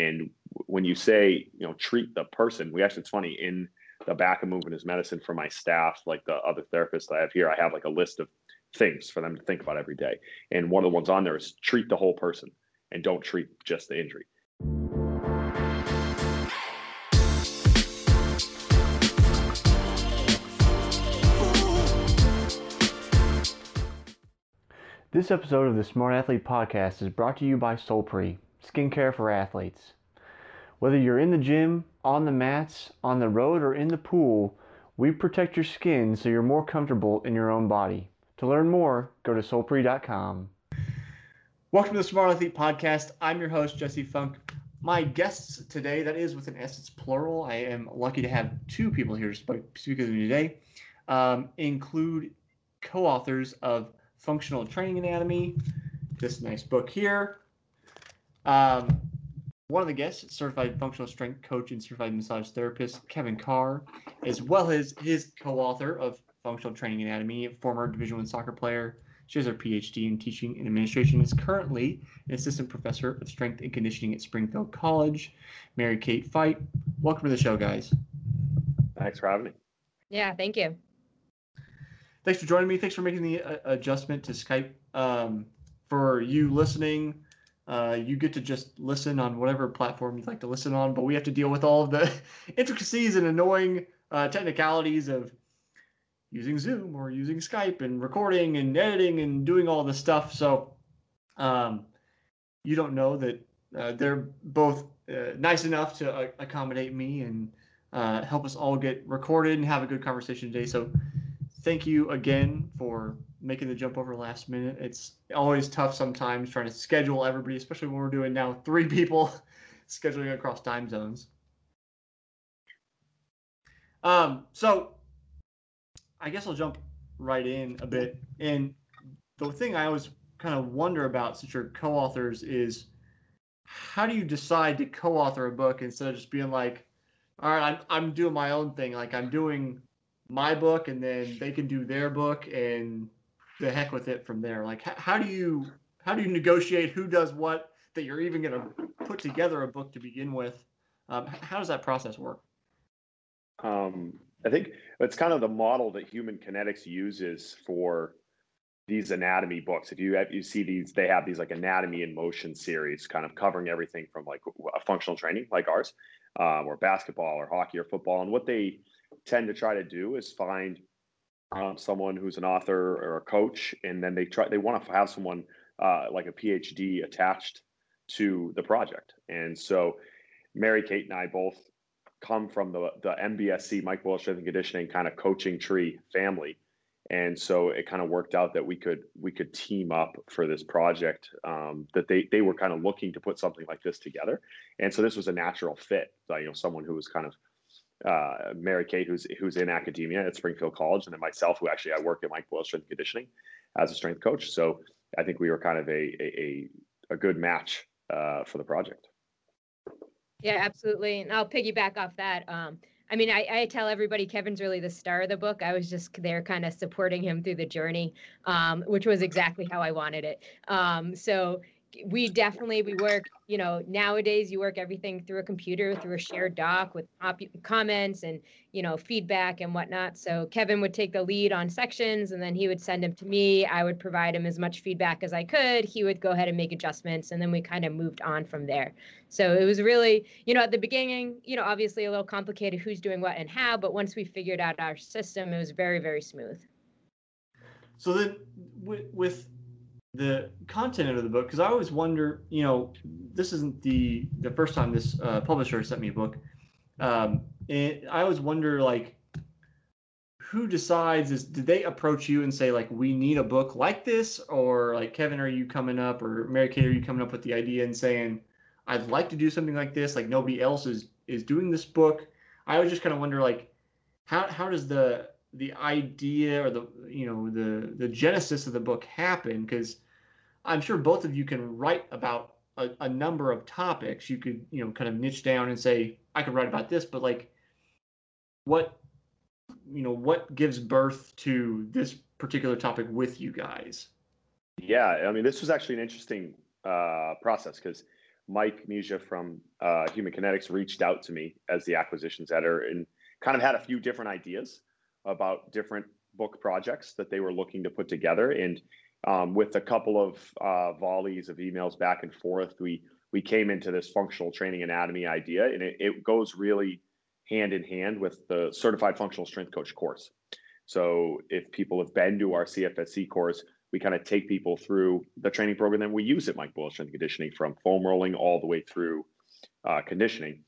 And when you say, you know, treat the person, we actually, it's funny in the back of movement is medicine for my staff, like the other therapists I have here, I have like a list of things for them to think about every day. And one of the ones on there is treat the whole person and don't treat just the injury. This episode of the Smart Athlete Podcast is brought to you by Solpri, skincare for athletes. Whether you're in the gym, on the mats, on the road, or in the pool, we protect your skin so you're more comfortable in your own body. To learn more, go to solpri.com. Welcome to the Smart Athlete Podcast. I'm your host, Jesse Funk. My guests today, that is with an S, it's plural. I am lucky to have two people here to speak with me today, um, include co authors of Functional Training Anatomy, this nice book here. Um, one of the guests, certified functional strength coach and certified massage therapist Kevin Carr, as well as his co-author of Functional Training Anatomy, former Division One soccer player. She has her PhD in teaching and administration. Is currently an assistant professor of strength and conditioning at Springfield College. Mary Kate Feit, welcome to the show, guys. Thanks for having me. Yeah, thank you thanks for joining me. Thanks for making the uh, adjustment to Skype. Um, for you listening, uh, you get to just listen on whatever platform you'd like to listen on, but we have to deal with all of the intricacies and annoying uh, technicalities of using Zoom or using Skype and recording and editing and doing all this stuff. So um, you don't know that uh, they're both uh, nice enough to uh, accommodate me and help us all get recorded and have a good conversation today. So thank you again for making the jump over last minute. It's always tough sometimes trying to schedule everybody, especially when we're doing now three people scheduling across time zones. Um, so I guess I'll jump right in a bit. And the thing I always kind of wonder about since you're co-authors is how do you decide to co-author a book instead of just being like, all right, I'm, I'm doing my own thing. Like I'm doing my book and then they can do their book and the heck with it from there. Like how do you how do you negotiate who does what that you're even going to put together a book to begin with? Um, how does that process work? Um, i think it's kind of the model that human kinetics uses for these anatomy books. If you have, you see these they have these like anatomy in motion series kind of covering everything from like a functional training like ours um, or basketball or hockey or football. And what they tend to try to do is find um, someone who's an author or a coach, and then they try they want to have someone uh, like a PhD attached to the project. And so, Mary Kate and I both come from the the MBSC Mike Boyle Strength and Conditioning kind of coaching tree family, and so it kind of worked out that we could we could team up for this project. Um, that they they were kind of looking to put something like this together, and so this was a natural fit. So, you know, someone who was kind of uh, Mary Kate, who's who's in academia at Springfield College, and then myself, who actually I work at Mike Boyle Strength Conditioning as a strength coach. So I think we were kind of a a, a good match uh, for the project. Yeah, absolutely. And I'll piggyback off that. Um, I mean, I, I, tell everybody Kevin's really the star of the book. I was just there kind of supporting him through the journey, um, which was exactly how I wanted it. Um, so we definitely we work you know nowadays you work everything through a computer through a shared doc with op- comments and you know feedback and whatnot. So kevin would take the lead on sections and then he would send them to me. I would provide him as much feedback as i could. He would go ahead and make adjustments and then we kind of moved on from there. So it was really you know at the beginning you know obviously a little complicated who's doing what and how but once we figured out our system it was very very smooth. So then with the content of the book because I always wonder, you know, this isn't the the first time this uh, publisher sent me a book, um, and I always wonder like who decides is did they approach you and say like we need a book like this or like Kevin are you coming up? or Mary Kate are you coming up with the idea and saying I'd like to do something like this like nobody else is is doing this book? I always just kind of wonder like how how does the the idea or the you know the the genesis of the book happened because i'm sure both of you can write about a, a, number of topics. You could you know kind of niche down and say i could write about this but like what you know what gives birth to this particular topic with you guys? Yeah i mean this was actually an interesting uh, process because Mike Misha from uh, Human Kinetics reached out to me as the acquisitions editor and kind of had a few different ideas about different book projects that they were looking to put together. And um, with a couple of uh, volleys of emails back and forth, we we came into this functional training anatomy idea, and it, it goes really hand in hand with the certified functional strength coach course. So if people have been to our CFSC course, we kind of take people through the training program and we use it, Mike Boyle Strength Conditioning, from foam rolling all the way through uh, conditioning.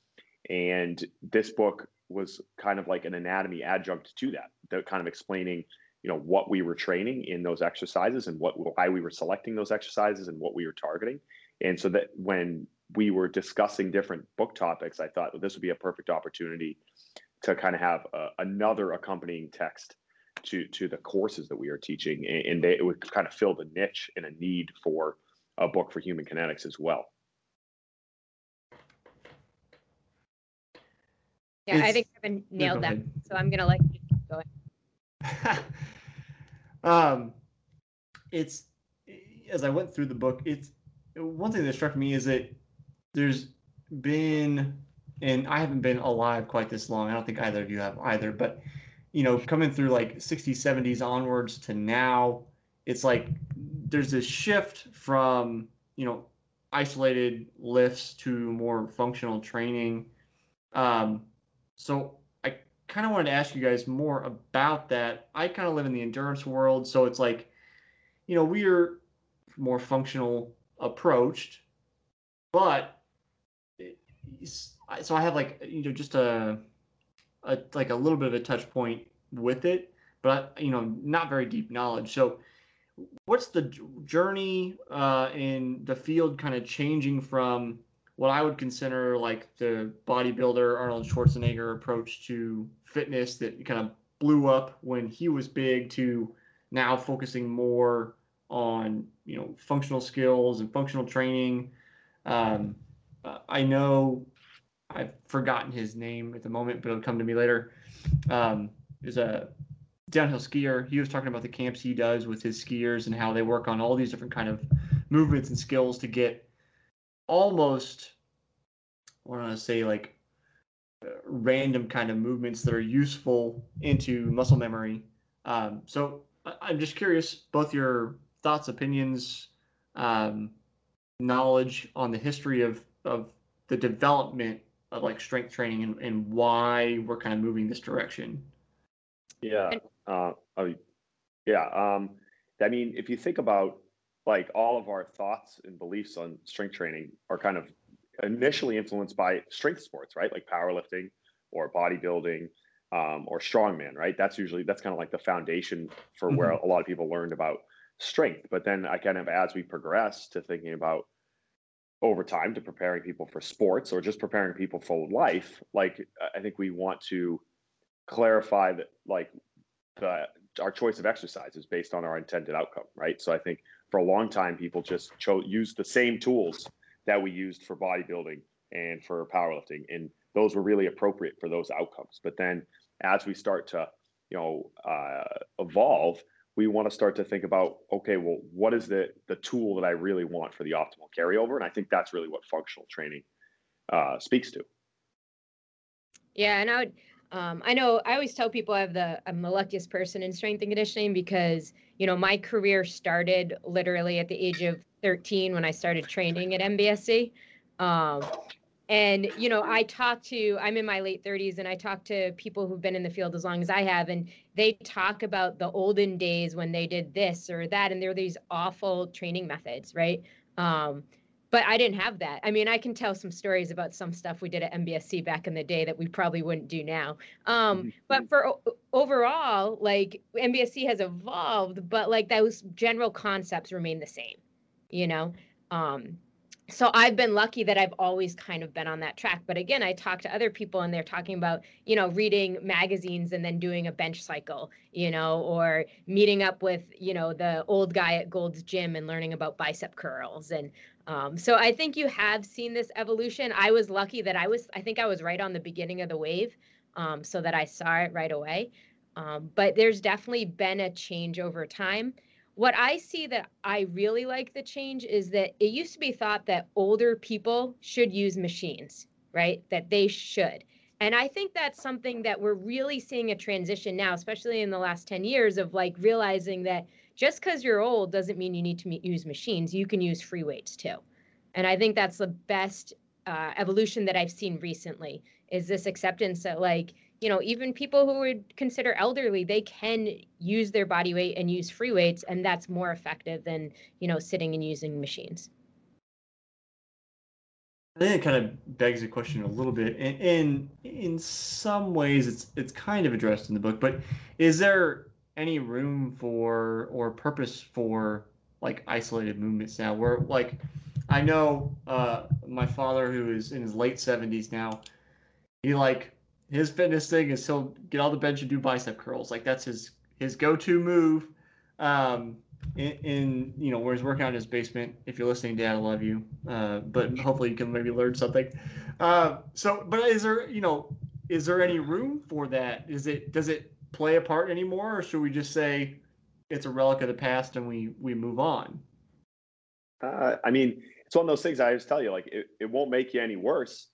And this book was kind of like an anatomy adjunct to that, that kind of explaining, you know, what we were training in those exercises and what why we were selecting those exercises and what we were targeting. And so that when we were discussing different book topics, I thought well, this would be a perfect opportunity to kind of have a, another accompanying text to to the courses that we are teaching, and they, it would kind of fill the niche and a need for a book for human kinetics as well. Yeah, it's, I think Kevin nailed that. So I'm gonna let you keep going. um, it's as I went through the book, it's one thing that struck me is that there's been, and I haven't been alive quite this long. I don't think either of you have either, but you know, coming through like 60s, 70s onwards to now, it's like there's this shift from you know isolated lifts to more functional training. Um, so I kind of wanted to ask you guys more about that. I kind of live in the endurance world, so it's like, you know, we're more functional approached, but so I have like you know just a, a like a little bit of a touch point with it, but you know not very deep knowledge. So what's the journey uh, in the field kind of changing from what I would consider like the bodybuilder Arnold Schwarzenegger approach to fitness that kind of blew up when he was big to now focusing more on you know functional skills and functional training. Um, I know I've forgotten his name at the moment, but it'll come to me later. Um, is a downhill skier. He was talking about the camps he does with his skiers and how they work on all these different kind of movements and skills to get almost I want to say like uh, random kind of movements that are useful into muscle memory. Um, so I'm just curious, both your thoughts, opinions, um, knowledge on the history of of the development of like strength training and, and why we're kind of moving this direction. Yeah. Uh, oh, yeah. Um, I mean, if you think about like all of our thoughts and beliefs on strength training are kind of initially influenced by strength sports, right? Like powerlifting or bodybuilding um, or strongman, right? That's usually that's kind of like the foundation for mm-hmm. where a lot of people learned about strength. But then I kind of as we progress to thinking about over time to preparing people for sports or just preparing people for life, like I think we want to clarify that like the our choice of exercise is based on our intended outcome, right? So I think for a long time people just chose use the same tools that we used for bodybuilding and for powerlifting, and those were really appropriate for those outcomes. But then as we start to you know uh, evolve we want to start to think about okay well what is the the tool that i really want for the optimal carryover and i think that's really what functional training uh, speaks to yeah and i would um, i know i always tell people i have the i'm the luckiest person in strength and conditioning because you know my career started literally at the age of 13 when i started training at mbsc um, and you know i talk to i'm in my late 30s and i talk to people who've been in the field as long as i have and they talk about the olden days when they did this or that and there are these awful training methods right? Um, but i didn't have that i mean i can tell some stories about some stuff we did at mbsc back in the day that we probably wouldn't do now um, mm-hmm. but for overall like mbsc has evolved but like those general concepts remain the same you know um, so I've been lucky that I've always kind of been on that track. But again, I talk to other people and they're talking about, you know, reading magazines and then doing a bench cycle, you know, or meeting up with, you know, the old guy at Gold's Gym and learning about bicep curls. And um, so I think you have seen this evolution. I was lucky that I was, I think I was right on the beginning of the wave um, so that I saw it right away. Um, but there's definitely been a change over time what I see that I really like the change is that it used to be thought that older people should use machines, right? That they should. And I think that's something that we're really seeing a transition now, especially in the last 10 years of like realizing that just because you're old doesn't mean you need to use machines. You can use free weights too. And I think that's the best uh, evolution that I've seen recently is this acceptance that like you know, even people who would consider elderly, they can use their body weight and use free weights, and that's more effective than, you know, sitting and using machines. I think it kind of begs the question a little bit, and, and in some ways, it's it's kind of addressed in the book. But is there any room for or purpose for like isolated movements now? Where like I know uh, my father, who is in his late seventies now, he like his fitness thing is he'll get all the bench and do bicep curls. Like that's his his go-to move. Um, in, in, you know where he's working out in his basement. If you're listening, Dad, I love you. Uh, but hopefully you can maybe learn something. Uh, so, but is there you know is there any room for that? Is it does it play a part anymore, or should we just say it's a relic of the past and we we move on? Uh, I mean, it's one of those things I always tell you. Like, it, it won't make you any worse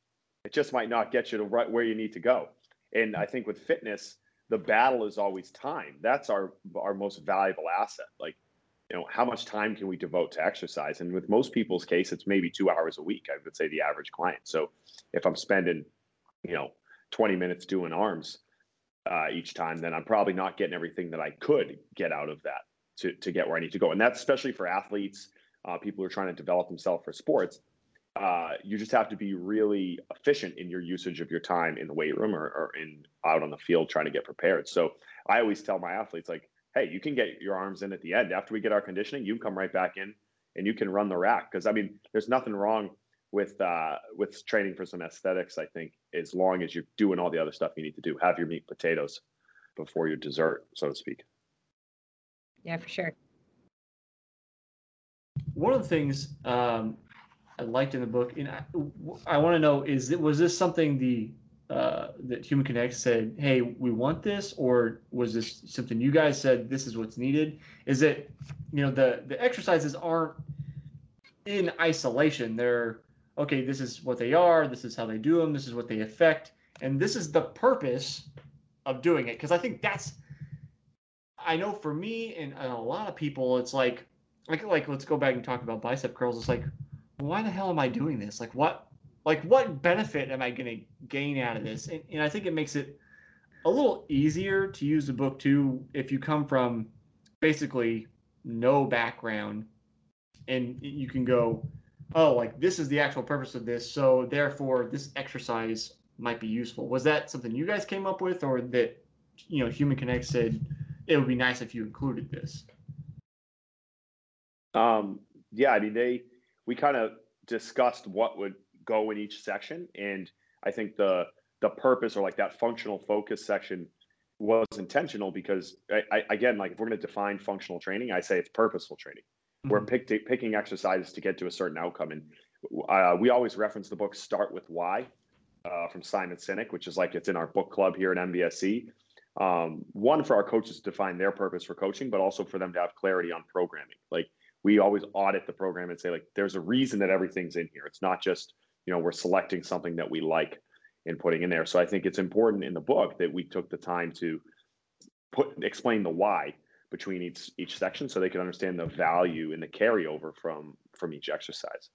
it just might not get you to right where you need to go. And I think with fitness, the battle is always time. That's our our most valuable asset. Like, you know, how much time can we devote to exercise? And with most people's case, it's maybe two hours a week. I would say the average client. So if I'm spending, you know, 20 minutes doing arms uh, each time, then I'm probably not getting everything that I could get out of that to to get where I need to go. And that's especially for athletes, uh, people who are trying to develop themselves for sports uh, you just have to be really efficient in your usage of your time in the weight room or, or in out on the field trying to get prepared. So I always tell my athletes like, hey, you can get your arms in at the end after we get our conditioning. You come right back in and you can run the rack because I mean, there's nothing wrong with uh, with training for some aesthetics. I think as long as you're doing all the other stuff you need to do, have your meat and potatoes before your dessert, so to speak. Yeah, for sure. One of the things um, I liked in the book. And I, I want to know is it was this something the uh, that Human Kinetics said, "Hey, we want this," or was this something you guys said this is what's needed? Is it you know the the exercises aren't in isolation. They're okay. This is what they are. This is how they do them. This is what they affect, and this is the purpose of doing it. Because I think that's I know for me and, and a lot of people, it's like like like let's go back and talk about bicep curls. It's like why the hell am I doing this? Like what like what benefit am I going to gain out of this? And, and I think it makes it a little easier to use the book too if you come from basically no background and you can go oh like this is the actual purpose of this so therefore this exercise might be useful. Was that something you guys came up with or that you know human kinetics said it would be nice if you included this? Um yeah i mean they we kind of discussed what would go in each section, and I think the the purpose or like that functional focus section was intentional because I, I, again like if we're going to define functional training i say it's purposeful training mm-hmm. we're pick, picking exercises to get to a certain outcome and uh, we always reference the book start with why uh, from simon sinek which is like it's in our book club here at mbsc um, one for our coaches to define their purpose for coaching but also for them to have clarity on programming. Like we always audit the program and say like there's a reason that everything's in here. It's not just you know we're selecting something that we like and putting in there. So i think it's important in the book that we took the time to put explain the why between each each section so they can understand the value and the carryover from from each exercise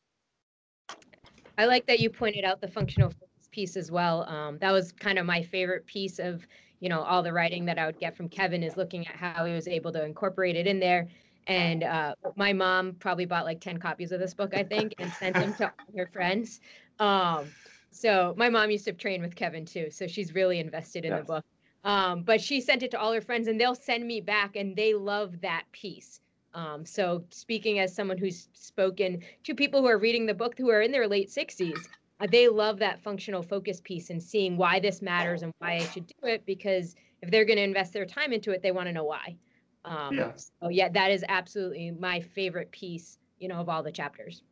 i like that you pointed out the functional piece as well um, that was kind of my favorite piece of you know all the writing that i would get from kevin is looking at how he was able to incorporate it in there and uh, my mom probably bought like 10 copies of this book, I think, and sent them to all her friends. Um, so my mom used to train with Kevin too. So she's really invested in yes. the book. Um, but she sent it to all her friends and they'll send me back and they love that piece. Um, so speaking as someone who's spoken to people who are reading the book who are in their late 60s, uh, they love that functional focus piece and seeing why this matters and why I should do it because if they're going to invest their time into it, they want to know why. Um, yeah. So yeah, that is absolutely my favorite piece, you know, of all the chapters.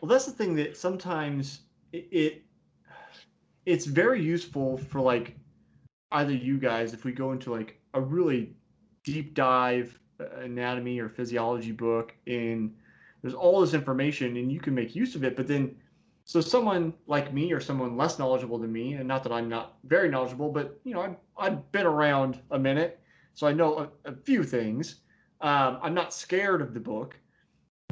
Well, that's the thing that sometimes it, it it's very useful for like either you guys if we go into like a really deep dive anatomy or physiology book and there's all this information and you can make use of it but then so someone like me or someone less knowledgeable than me and not that i'm not very knowledgeable but you know i've, I've been around a minute so i know a, a few things. Um, i'm not scared of the book.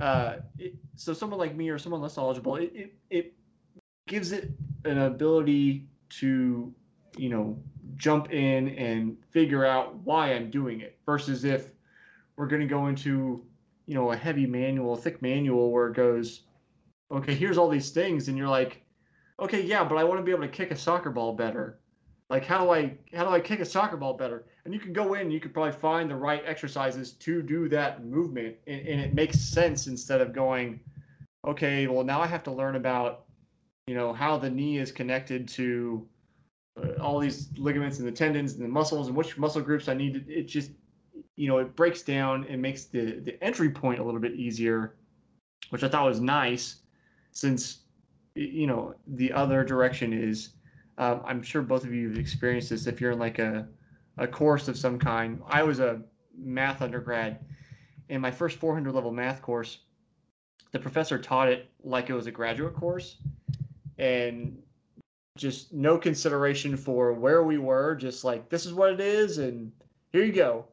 Uh, it, so someone like me or someone less knowledgeable it, it, it gives it an ability to you know jump in and figure out why i'm doing it versus if we're going to go into you know a heavy manual, a thick manual where it goes, okay, here's all these things, and you're like, okay, yeah, but I want to be able to kick a soccer ball better. Like how do I how do I kick a soccer ball better? And you can go in, you could probably find the right exercises to do that movement, and, and it makes sense instead of going, okay, well now I have to learn about, you know, how the knee is connected to all these ligaments and the tendons and the muscles and which muscle groups I need. To, it just you know, it breaks down and makes the, the entry point a little bit easier, which I thought was nice since, you know, the other direction is, um, I'm sure both of you have experienced this if you're in like a, a course of some kind. I was a math undergrad. In my first 400 level math course, the professor taught it like it was a graduate course and just no consideration for where we were, just like this is what it is and here you go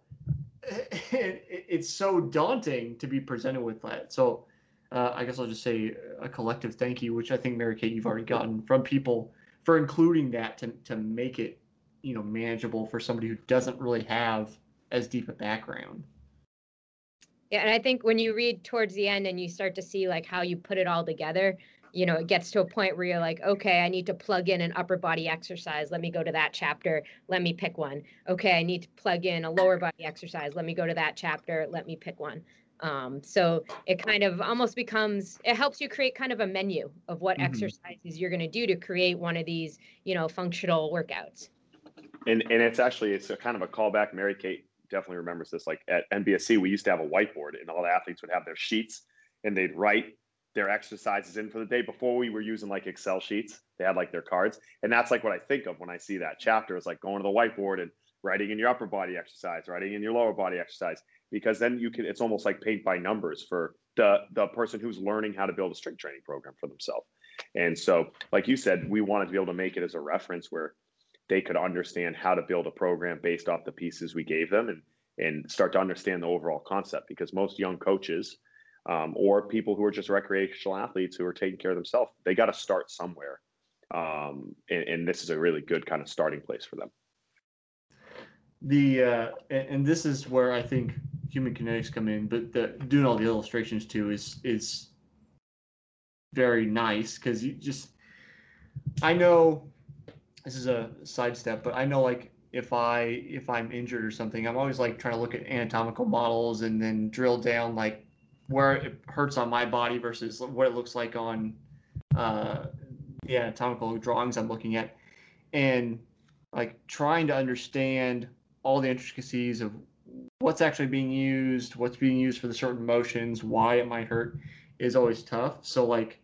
it's so daunting to be presented with that. So uh, I guess I'll just say a collective thank you, which I think Mary Kate you've already gotten from people for including that to to make it you know manageable for somebody who doesn't really have as deep a background. Yeah, and I think when you read towards the end and you start to see like how you put it all together, you know, it gets to a point where you're like, okay, I need to plug in an upper body exercise. Let me go to that chapter. Let me pick one. Okay, I need to plug in a lower body exercise. Let me go to that chapter. Let me pick one. Um, so it kind of almost becomes it helps you create kind of a menu of what mm-hmm. exercises you're going to do to create one of these, you know, functional workouts. And and it's actually it's a kind of a callback. Mary Kate definitely remembers this. Like at MBSC, we used to have a whiteboard, and all the athletes would have their sheets, and they'd write their exercises in for the day. Before we were using like excel sheets. They had like their cards. And that's like what i think of when i see that chapter is like going to the whiteboard and writing in your upper body exercise writing in your lower body exercise because then you can it's almost like paint by numbers for the the person who's learning how to build a strength training program for themselves. And so like you said we wanted to be able to make it as a reference where they could understand how to build a program based off the pieces we gave them and and start to understand the overall concept because most young coaches um, or people who are just recreational athletes who are taking care of themselves. They got to start somewhere. Um, and, and, this is a really good kind of starting place for them. The uh, and this is where I think human kinetics come in, but the, doing all the illustrations too is is very nice because you just I know this is a sidestep, but I know like if I if I'm injured or something, I'm always like trying to look at anatomical models and then drill down like where it hurts on my body versus what it looks like on uh, the anatomical drawings I'm looking at, and like trying to understand all the intricacies of what's actually being used, what's being used for the certain motions, why it might hurt, is always tough. So like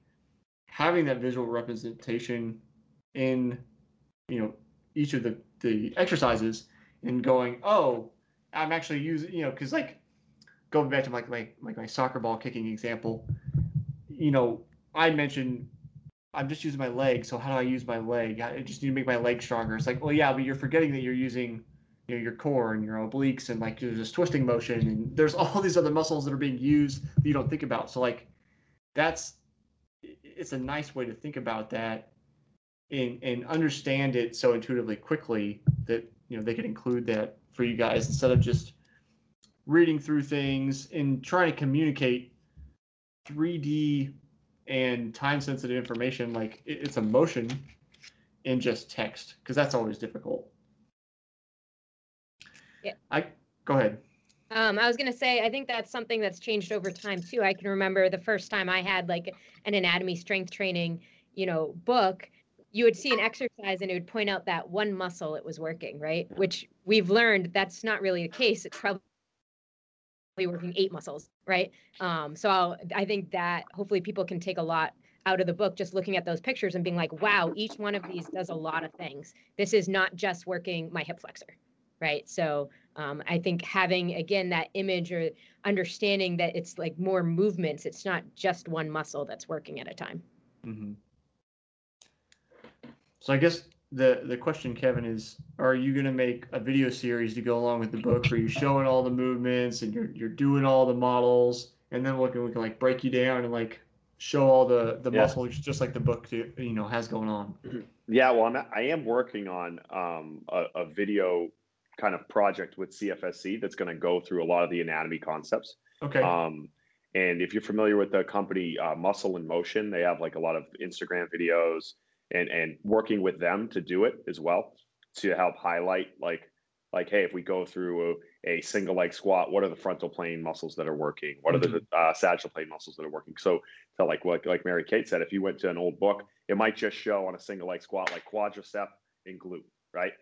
having that visual representation in you know each of the the exercises and going, oh, I'm actually using you know because like going back to like my my soccer ball kicking example, you know, I mentioned I'm just using my leg. So how do I use my leg? I just need to make my leg stronger. It's like, well, yeah, but you're forgetting that you're using you know your core and your obliques and like there's this twisting motion and there's all these other muscles that are being used that you don't think about. So like that's it's a nice way to think about that and and understand it so intuitively quickly that you know they could include that for you guys instead of just reading through things and trying to communicate 3D and time sensitive information like it's emotion in just text because that's always difficult. Yeah. I go ahead. Um, I was gonna say I think that's something that's changed over time too. I can remember the first time I had like an anatomy strength training, you know, book. You would see an exercise and it would point out that one muscle it was working, right? Which we've learned that's not really the case. It's probably working eight muscles, right? Um, so I'll, I think that hopefully people can take a lot out of the book just looking at those pictures and being like, wow, each one of these does a lot of things. This is not just working my hip flexor, right? So Um, I think having again that image or understanding that it's like more movements, it's not just one muscle that's working at a time. Mm-hmm. So I guess the the question, Kevin, is: Are you going to make a video series to go along with the book, where you're showing all the movements and you're you're doing all the models, and then we can we can like break you down and like show all the the yeah. muscles just like the book you know has going on. Yeah, well, I'm I am working on um, a, a video kind of project with CFSC that's going to go through a lot of the anatomy concepts. Okay. Um, and if you're familiar with the company uh, Muscle and Motion, they have like a lot of Instagram videos and and working with them to do it as well to help highlight like like hey if we go through a, a single leg squat what are the frontal plane muscles that are working what are the mm-hmm. uh, sagittal plane muscles that are working so so like like like Mary Kate said if you went to an old book it might just show on a single leg squat like quadricep and glute right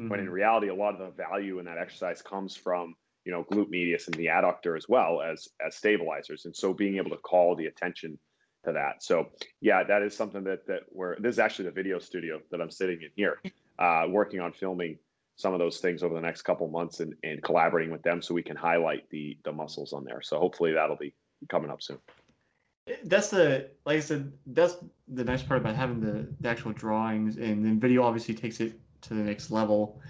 mm-hmm. when in reality a lot of the value in that exercise comes from you know glute medius and the adductor as well as as stabilizers and so being able to call the attention to that. So yeah, that is something that that we're this is actually the video studio that I'm sitting in here, uh, working on filming some of those things over the next couple months and, and collaborating with them so we can highlight the the muscles on there. So hopefully that'll be coming up soon. That's the like I said, that's the nice part about having the, the actual drawings and then video obviously takes it to the next level.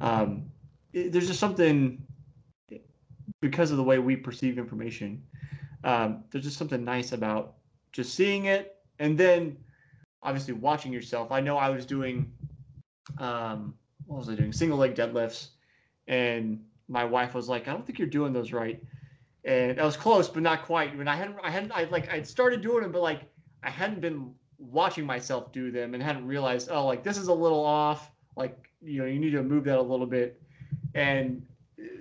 Um, it, there's just something because of the way we perceive information. Um, there's just something nice about just seeing it and then obviously watching yourself. I know I was doing um what was I doing? Single leg deadlifts and my wife was like, I don't think you're doing those right. And I was close, but not quite. When I hadn't I hadn't I like I'd started doing them, but like I hadn't been watching myself do them and hadn't realized, oh, like this is a little off. Like, you know, you need to move that a little bit. And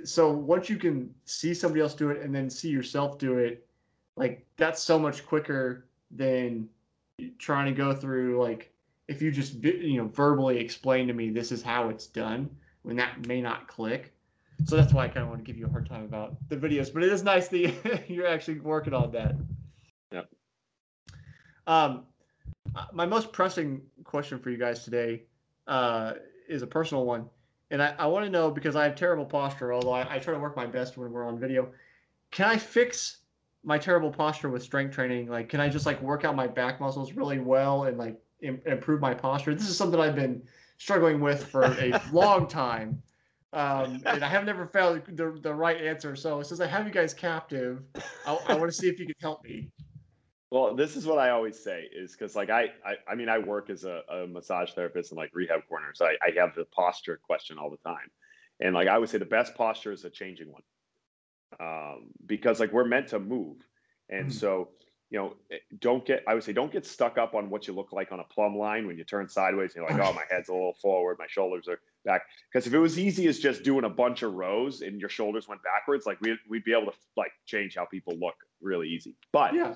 so once you can see somebody else do it and then see yourself do it, like that's so much quicker than trying to go through like if you just you know verbally explain to me this is how it's done when that may not click. So that's why i kind of want to give you a hard time about the videos but it is nice that you're actually working on that. Yep. Um uh, my most pressing question for you guys today uh, is a personal one and i, I want to know because i have terrible posture although I, I try to work my best when we're on video can i fix my terrible posture with strength training like can i just like work out my back muscles really well and like Im- improve my posture? This is something i've been struggling with for a long time um, and i have never found the, the right answer. So since i have you guys captive i, I want to see if you can help me. Well this is what i always say is because like I, I i mean i work as a, a massage therapist and like rehab corner so I, I have the posture question all the time. And like i would say the best posture is a changing one um, because like we're meant to move, and mm-hmm. so you know eh, don't get I would say don't get stuck up on what you look like on a plumb line when you turn sideways. You're like, oh, my head's a little forward, my shoulders are back. Because if it was easy as just doing a bunch of rows and your shoulders went backwards, like we'd we'd be able to like change how people look really easy. But yeah.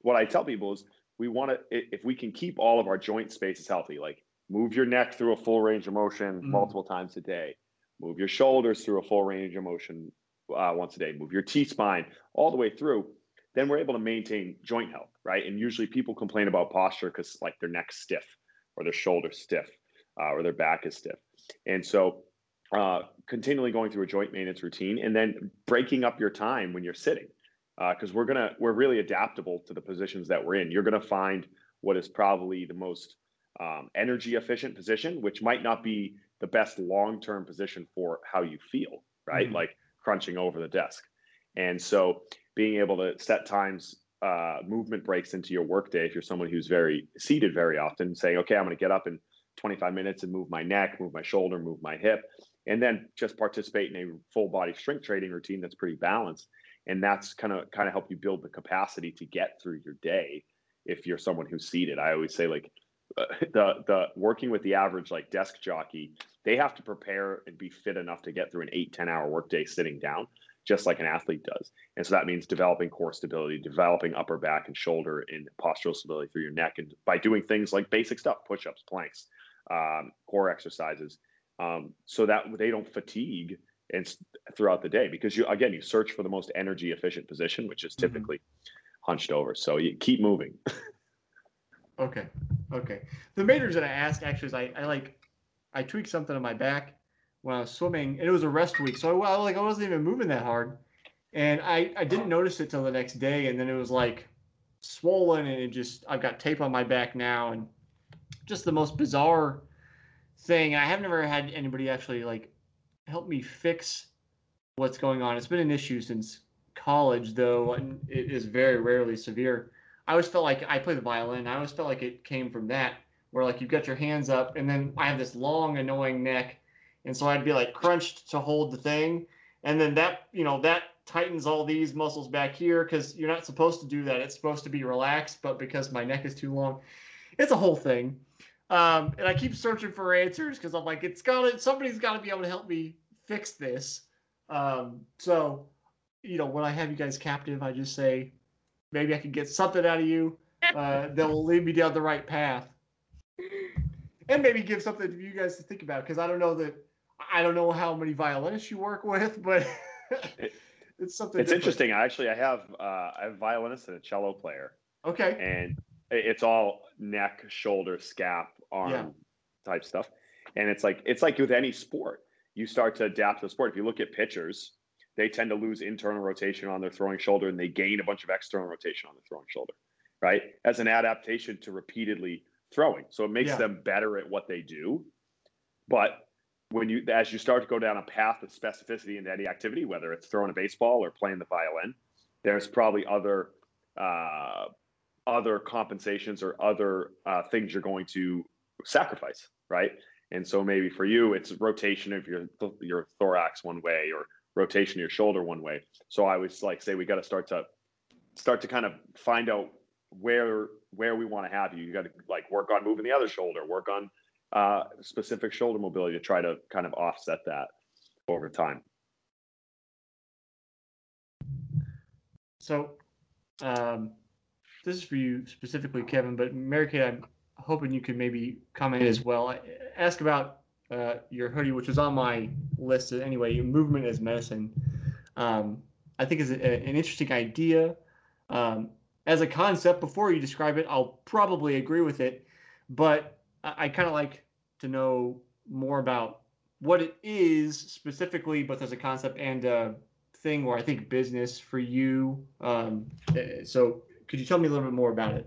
what I tell people is we want to if we can keep all of our joint spaces healthy, like move your neck through a full range of motion mm. multiple times a day move your shoulders through a full range of motion uh, once a day, move your T spine all the way through, then we're able to maintain joint health, right? And usually people complain about posture because like their neck's stiff or their shoulder's stiff uh, or their back is stiff. And so uh, continually going through a joint maintenance routine and then breaking up your time when you're sitting because uh, we're gonna we're really adaptable to the positions that we're in. You're gonna find what is probably the most um, energy efficient position, which might not be the best long term position for how you feel, right? Mm-hmm. Like crunching over the desk. And so being able to set times, uh, movement breaks into your workday, if you're someone who's very seated very often, saying, okay, I'm going to get up in 25 minutes and move my neck, move my shoulder, move my hip, and then just participate in a full body strength training routine that's pretty balanced. And that's kind of kind of help you build the capacity to get through your day if you're someone who's seated. I always say like uh, the the working with the average like desk jockey they have to prepare and be fit enough to get through an eight ten hour workday sitting down just like an athlete does and so that means developing core stability developing upper back and shoulder and postural stability through your neck and by doing things like basic stuff push-ups planks um, core exercises um, so that they don't fatigue and throughout the day because you again you search for the most energy efficient position which is mm-hmm. typically mm-hmm. hunched over so you keep moving Okay. Okay. The main reason I ask actually is I, I like I tweaked something on my back when I was swimming, and it was a rest week, so I like I wasn't even moving that hard, and I I didn't notice it till the next day, and then it was like swollen, and it just I've got tape on my back now, and just the most bizarre thing. I have never had anybody actually like help me fix what's going on. It's been an issue since college, though, and it is very rarely severe. I always felt like I play the violin. I always felt like it came from that, where like you've got your hands up, and then I have this long, annoying neck, and so I'd be like crunched to hold the thing, and then that you know that tightens all these muscles back here because you're not supposed to do that. It's supposed to be relaxed, but because my neck is too long, it's a whole thing. Um, and I keep searching for answers because I'm like, it's got to somebody's got to be able to help me fix this. Um, so, you know, when I have you guys captive, I just say, maybe I can get something out of you uh, that will lead me down the right path, and maybe give something to you guys to think about because I don't know that I don't know how many violinists you work with, but it's something. It's different. interesting. I actually I have uh, I have a violinist and a cello player. Okay. And it's all neck, shoulder, scap, arm yeah. type stuff, and it's like it's like with any sport, you start to adapt to the sport. If you look at pitchers, they tend to lose internal rotation on their throwing shoulder, and they gain a bunch of external rotation on the throwing shoulder, right? As an adaptation to repeatedly throwing, so it makes yeah. them better at what they do, but when you as you start to go down a path of specificity into any activity, whether it's throwing a baseball or playing the violin, there's probably other uh, other compensations or other uh, things you're going to sacrifice, right? And so maybe for you, it's rotation of your your thorax one way or rotation of your shoulder one way. So I was like, say we got to start to start to kind of find out where where we want to have you. You got to like work on moving the other shoulder, work on uh, specific shoulder mobility to try to kind of offset that over time. So, um, this is for you specifically, Kevin, but Mary Kate, I'm hoping you could maybe comment as well. Ask about uh, your hoodie, which was on my list anyway. Your movement as medicine, um, I think is a, an interesting idea. Um, as a concept, before you describe it, I'll probably agree with it, but I, I kind of like to know more about what it is specifically, both as a concept and a thing, where I think business for you. Um, eh, so, could you tell me a little bit more about it?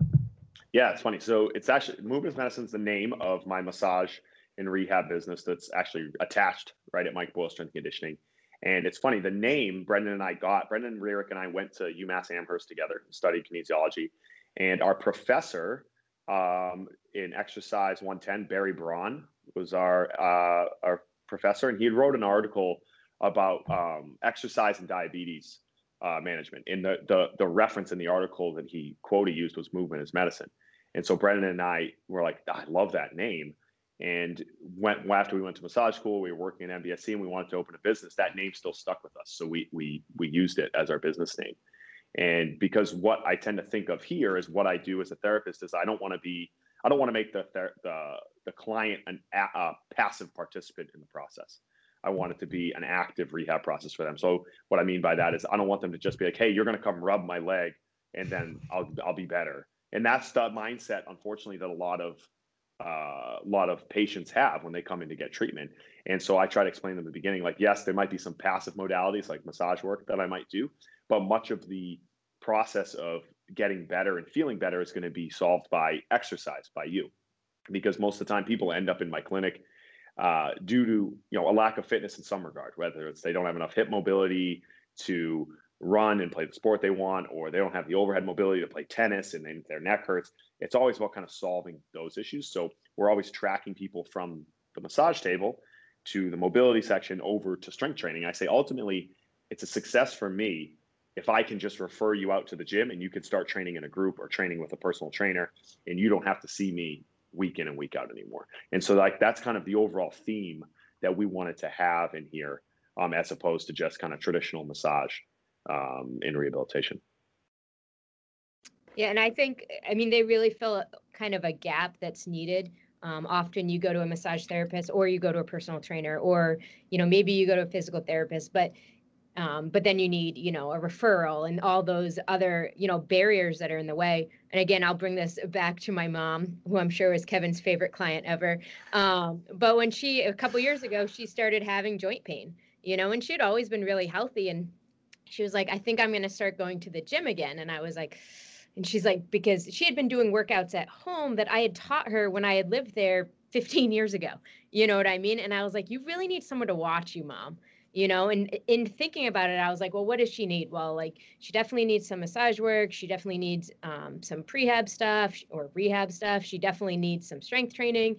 Yeah, it's funny. So, it's actually Movement Medicine is the name of my massage and rehab business that's actually attached right at Mike Boyle Strength Conditioning. And it's funny, the name Brendan and I got, Brendan Rearick and I went to UMass Amherst together, studied kinesiology. And our professor um, in exercise 110, Barry Braun was our uh, our professor, and he wrote an article about um, exercise and diabetes uh, management. And the, the the reference in the article that he quoted used was movement as medicine. And so Brendan and I were like, I love that name. And went after we went to massage school, we were working at MBSC, and we wanted to open a business. That name still stuck with us, so we we we used it as our business name. And because what I tend to think of here is what I do as a therapist is I don't want to be I don't want to make the the the client an a, passive participant in the process. I want it to be an active rehab process for them. So what I mean by that is I don't want them to just be like, "Hey, you're going to come rub my leg, and then I'll I'll be better." And that's the mindset, unfortunately, that a lot of a uh, lot of patients have when they come in to get treatment. And so I try to explain them in the beginning, like, yes, there might be some passive modalities like massage work that I might do, but much of the process of getting better and feeling better is going to be solved by exercise by you because most of the time people end up in my clinic uh, due to you know a lack of fitness in some regard whether it's they don't have enough hip mobility to run and play the sport they want or they don't have the overhead mobility to play tennis and then their neck hurts. It's always about kind of solving those issues. So we're always tracking people from the massage table to the mobility section over to strength training. I say ultimately it's a success for me if I can just refer you out to the gym and you can start training in a group or training with a personal trainer and you don't have to see me week in and week out anymore. And so like that's kind of the overall theme that we wanted to have in here um, as opposed to just kind of traditional massage um, in rehabilitation. Yeah, and I think I mean they really fill kind of a gap that's needed. Um, often you go to a massage therapist or you go to a personal trainer or you know maybe you go to a physical therapist, but Um, but then you need, you know, a referral and all those other, you know, barriers that are in the way. And again, I'll bring this back to my mom, who I'm sure is Kevin's favorite client ever. Um, but when she, a couple years ago, she started having joint pain, you know, and she'd always been really healthy. And she was like, I think I'm going to start going to the gym again. And I was like, and she's like, because she had been doing workouts at home that I had taught her when I had lived there 15 years ago. You know what I mean? And I was like, you really need someone to watch you, mom you know and in thinking about it i was like well what does she need well like she definitely needs some massage work she definitely needs um, some prehab stuff or rehab stuff she definitely needs some strength training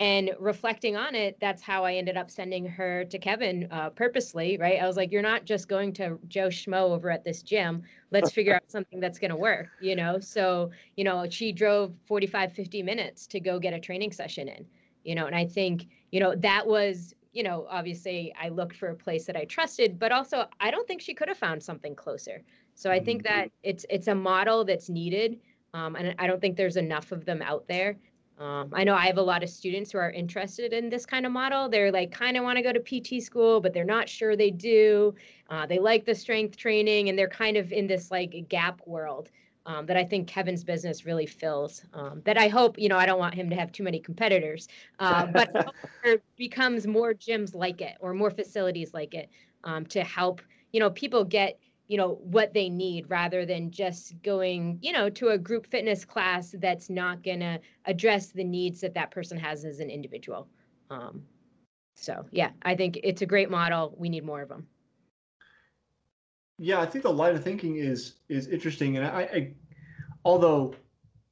and reflecting on it that's how i ended up sending her to kevin uh, purposely right i was like you're not just going to joe schmo over at this gym let's figure out something that's going to work you know so you know she drove 45 50 minutes to go get a training session in you know and i think you know that was you know, obviously I looked for a place that I trusted, but also I don't think she could have found something closer. So I think mm-hmm. that it's it's a model that's needed, um, and I don't think there's enough of them out there. Um, I know I have a lot of students who are interested in this kind of model. They're like kind of want to go to PT school, but they're not sure they do. Uh, they like the strength training, and they're kind of in this like gap world um, that I think Kevin's business really fills. Um, that I hope, you know, I don't want him to have too many competitors, uh, but there becomes more gyms like it or more facilities like it um, to help, you know, people get, you know, what they need rather than just going, you know, to a group fitness class that's not going to address the needs that that person has as an individual. Um, so, yeah, I think it's a great model. We need more of them. Yeah, I think the line of thinking is is interesting, and I, I although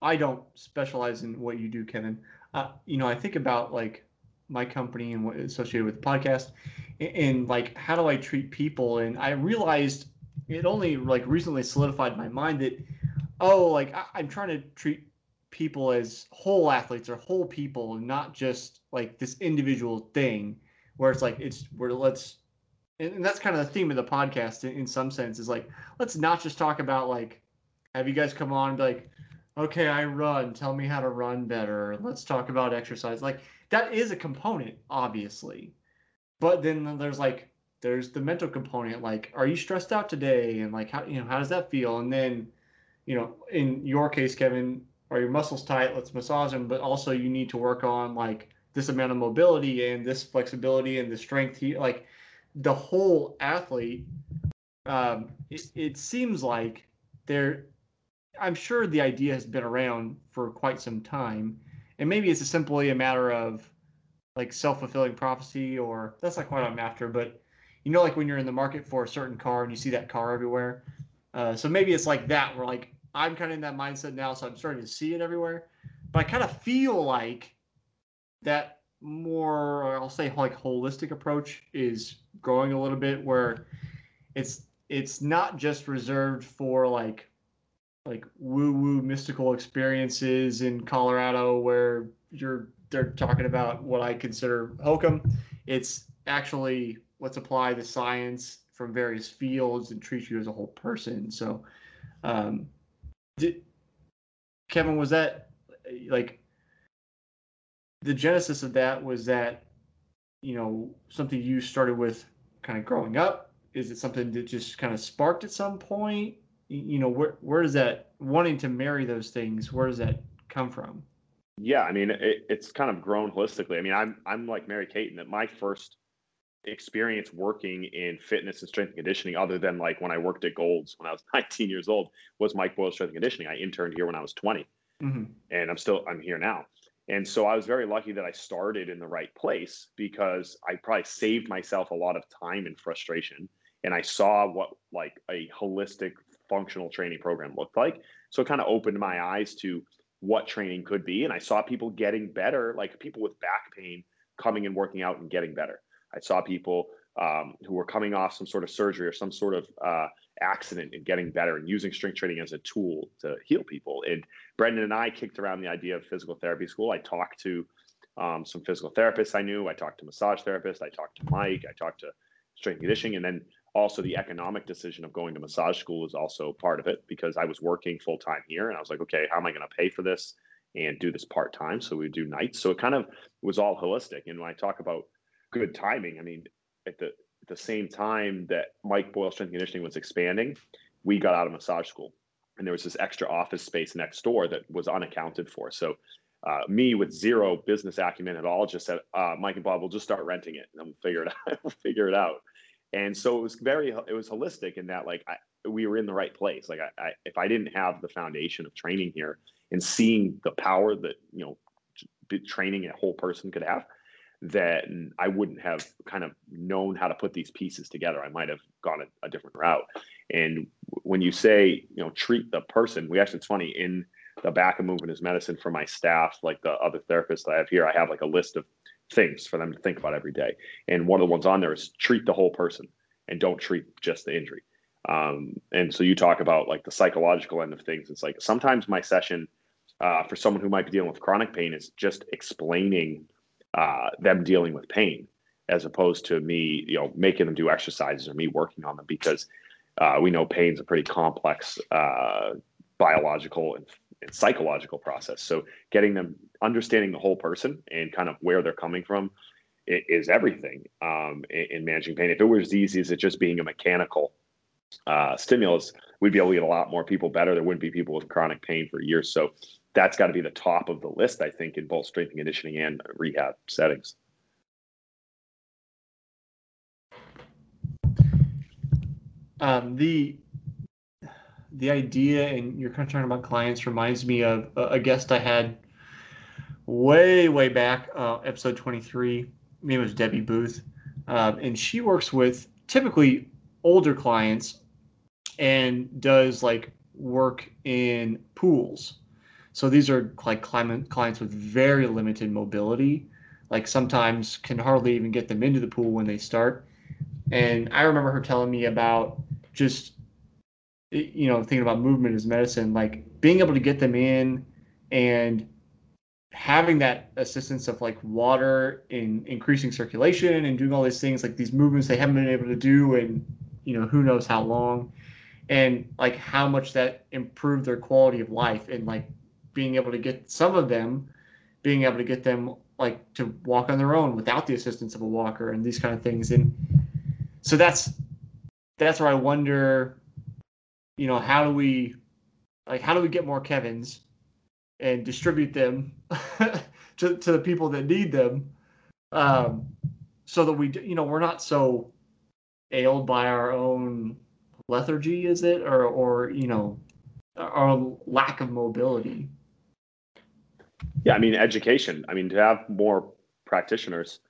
I don't specialize in what you do, Kevin, uh, you know, I think about like my company and what associated with the podcast, and, and like how do I treat people, and I realized it only like recently solidified my mind that oh, like I, I'm trying to treat people as whole athletes or whole people, not just like this individual thing where it's like it's where let's and, that's kind of the theme of the podcast in, in some sense is like let's not just talk about like have you guys come on and be like okay i run tell me how to run better let's talk about exercise like that is a component obviously. But then there's like there's the mental component like are you stressed out today? And like how you know how does that feel? And then you know in your case kevin are your muscles tight? Let's massage them. But also you need to work on like this amount of mobility and this flexibility and the strength like the whole athlete, um, it, it seems like there. I'm sure the idea has been around for quite some time, and maybe it's simply a matter of like self-fulfilling prophecy, or that's not quite what I'm after, but you know, like when you're in the market for a certain car and you see that car everywhere. Uh, so maybe it's like that, where like I'm kind of in that mindset now, so I'm starting to see it everywhere. But I kind of feel like that more I'll say like holistic approach is growing a little bit where it's it's not just reserved for like like woo woo mystical experiences in Colorado where you're they're talking about what I consider hokum. It's actually let's apply the science from various fields and treat you as a whole person. So, um, did, Kevin, was that like the genesis of that was that you know something you started with kind of growing up? Is it something that just kind of sparked at some point? You know where where does that wanting to marry those things where does that come from? Yeah i mean it, it's kind of grown holistically. I mean i'm i'm like mary kate in that my first experience working in fitness and strength and conditioning other than like when i worked at Gold's when i was 19 years old was mike boyle strength and conditioning i interned here when i was 20 mm-hmm. and i'm still i'm here now and so I was very lucky that I started in the right place because I probably saved myself a lot of time and frustration. And I saw what like a holistic functional training program looked like. So it kind of opened my eyes to what training could be. And I saw people getting better, like people with back pain coming and working out and getting better. I saw people um, who were coming off some sort of surgery or some sort of uh, accident and getting better and using strength training as a tool to heal people. And Brendan and I kicked around the idea of physical therapy school. I talked to um, some physical therapists I knew. I talked to massage therapists. I talked to Mike. I talked to strength conditioning. And then also the economic decision of going to massage school was also part of it because I was working full time here and I was like, okay, how am I going to pay for this and do this part time? So we do nights. So it kind of was all holistic. And when I talk about good timing, I mean, at the at the same time that Mike Boyle Strength Conditioning was expanding, we got out of massage school, and there was this extra office space next door that was unaccounted for. So, uh, me with zero business acumen at all just said, uh, Mike and Bob, we'll just start renting it, and we'll figure it out. we'll figure it out. And so it was very, it was holistic in that like I, we were in the right place. Like I, I, if I didn't have the foundation of training here and seeing the power that you know training a whole person could have, then I wouldn't have kind of known how to put these pieces together. I might have gone a, a, different route. And when you say, you know, treat the person, we actually, it's funny in the back of movement is medicine for my staff, like the other therapists I have here, I have like a list of things for them to think about every day. And one of the ones on there is treat the whole person and don't treat just the injury. Um, and so you talk about like the psychological end of things. It's like sometimes my session uh, for someone who might be dealing with chronic pain is just explaining uh, them dealing with pain as opposed to me, you know, making them do exercises or me working on them because uh, we know pain's a pretty complex uh, biological and, and, psychological process. So getting them understanding the whole person and kind of where they're coming from is everything um, in, in, managing pain. If it was as easy as it just being a mechanical uh, stimulus, we'd be able to get a lot more people better. There wouldn't be people with chronic pain for years. So that's got to be the top of the list, I think, in both strength and conditioning and rehab settings. Um, the the idea, and you're kind of talking about clients, reminds me of a, guest I had way way back, uh, episode 23. name was Debbie Booth, uh, and she works with typically older clients and does like work in pools so these are like clients with very limited mobility, like sometimes can hardly even get them into the pool when they start. And I remember her telling me about just you know thinking about movement as medicine, like being able to get them in and having that assistance of like water in increasing circulation and doing all these things like these movements they haven't been able to do and you know who knows how long and like how much that improved their quality of life and like being able to get some of them being able to get them like to walk on their own without the assistance of a walker and these kind of things. And so that's that's where i wonder you know how do we like how do we get more kevins and distribute them to, to the people that need them um, so that we you know we're not so ailed by our own lethargy is it? Or or you know our lack of mobility yeah, I mean education. I mean to have more practitioners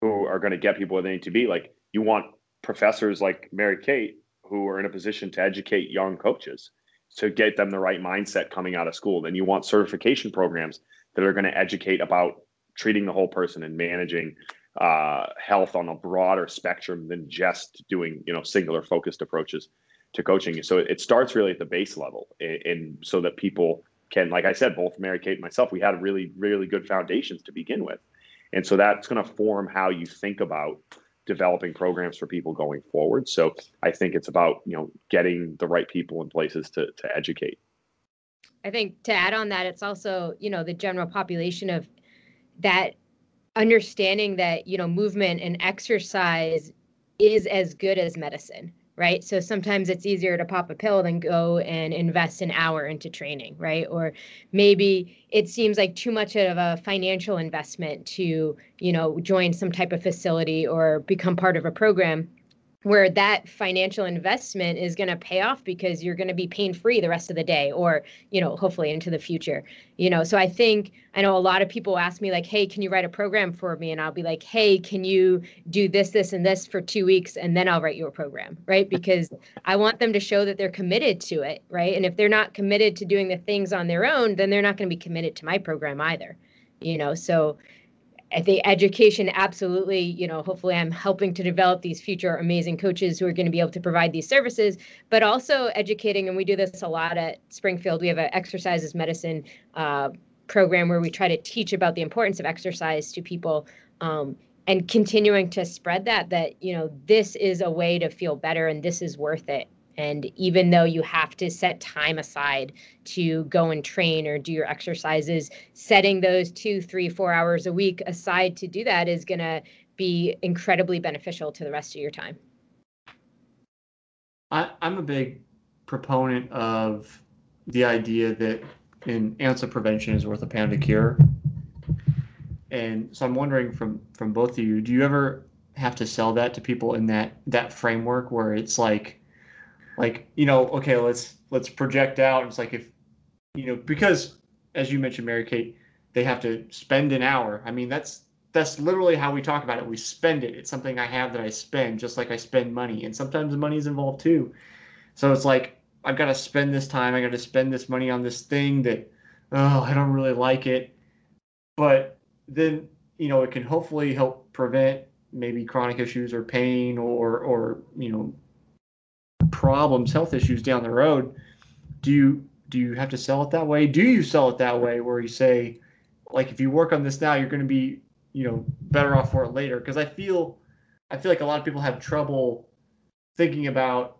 who are going to get people where they need to be. Like you want professors like Mary Kate who are in a position to educate young coaches to get them the right mindset coming out of school. Then you want certification programs that are going to educate about treating the whole person and managing uh, health on a broader spectrum than just doing you know singular focused approaches to coaching. So it starts really at the base level, and so that people can, like I said, both Mary Kate and myself, we had really, really good foundations to begin with. And so that's going to form how you think about developing programs for people going forward. So I think it's about, you know, getting the right people in places to, to educate. I think to add on that, it's also, you know, the general population of that understanding that, you know, movement and exercise is as good as medicine right? So sometimes it's easier to pop a pill than go and invest an hour into training, right? Or maybe it seems like too much of a financial investment to, you know, join some type of facility or become part of a program where that financial investment is going to pay off because you're going to be pain free the rest of the day or you know hopefully into the future you know? So i think i know a lot of people ask me like hey can you write a program for me? And i'll be like hey can you do this this and this for 2 weeks and then i'll write you a program right? Because i want them to show that they're committed to it right? And if they're not committed to doing the things on their own then they're not going to be committed to my program either you know? So I think education absolutely, you know, hopefully I'm helping to develop these future amazing coaches who are going to be able to provide these services, but also educating. And we do this a lot at Springfield. We have an Exercise is Medicine uh, program where we try to teach about the importance of exercise to people um, and continuing to spread that, that, you know, this is a way to feel better and this is worth it And even though you have to set time aside to go and train or do your exercises, setting those two, three, four hours a week aside to do that is going to be incredibly beneficial to the rest of your time. I, I'm a big proponent of the idea that an ounce of prevention is worth a pound of cure. And so I'm wondering from from both of you, do you ever have to sell that to people in that that framework where it's like like you know okay let's let's project out. It's like if you know because as you mentioned mary kate they have to spend an hour. I mean that's that's literally how we talk about it. We spend it. It's something i have that i spend just like i spend money. And sometimes money is involved too. So it's like i've got to spend this time. I got to spend this money on this thing that oh i don't really like it. But then you know it can hopefully help prevent maybe chronic issues or pain or or you know problems, health issues down the road, do you do you have to sell it that way? Do you sell it that way where you say, like, if you work on this now, you're going to be, you know, better off for it later? Because I feel, I feel like a lot of people have trouble thinking about,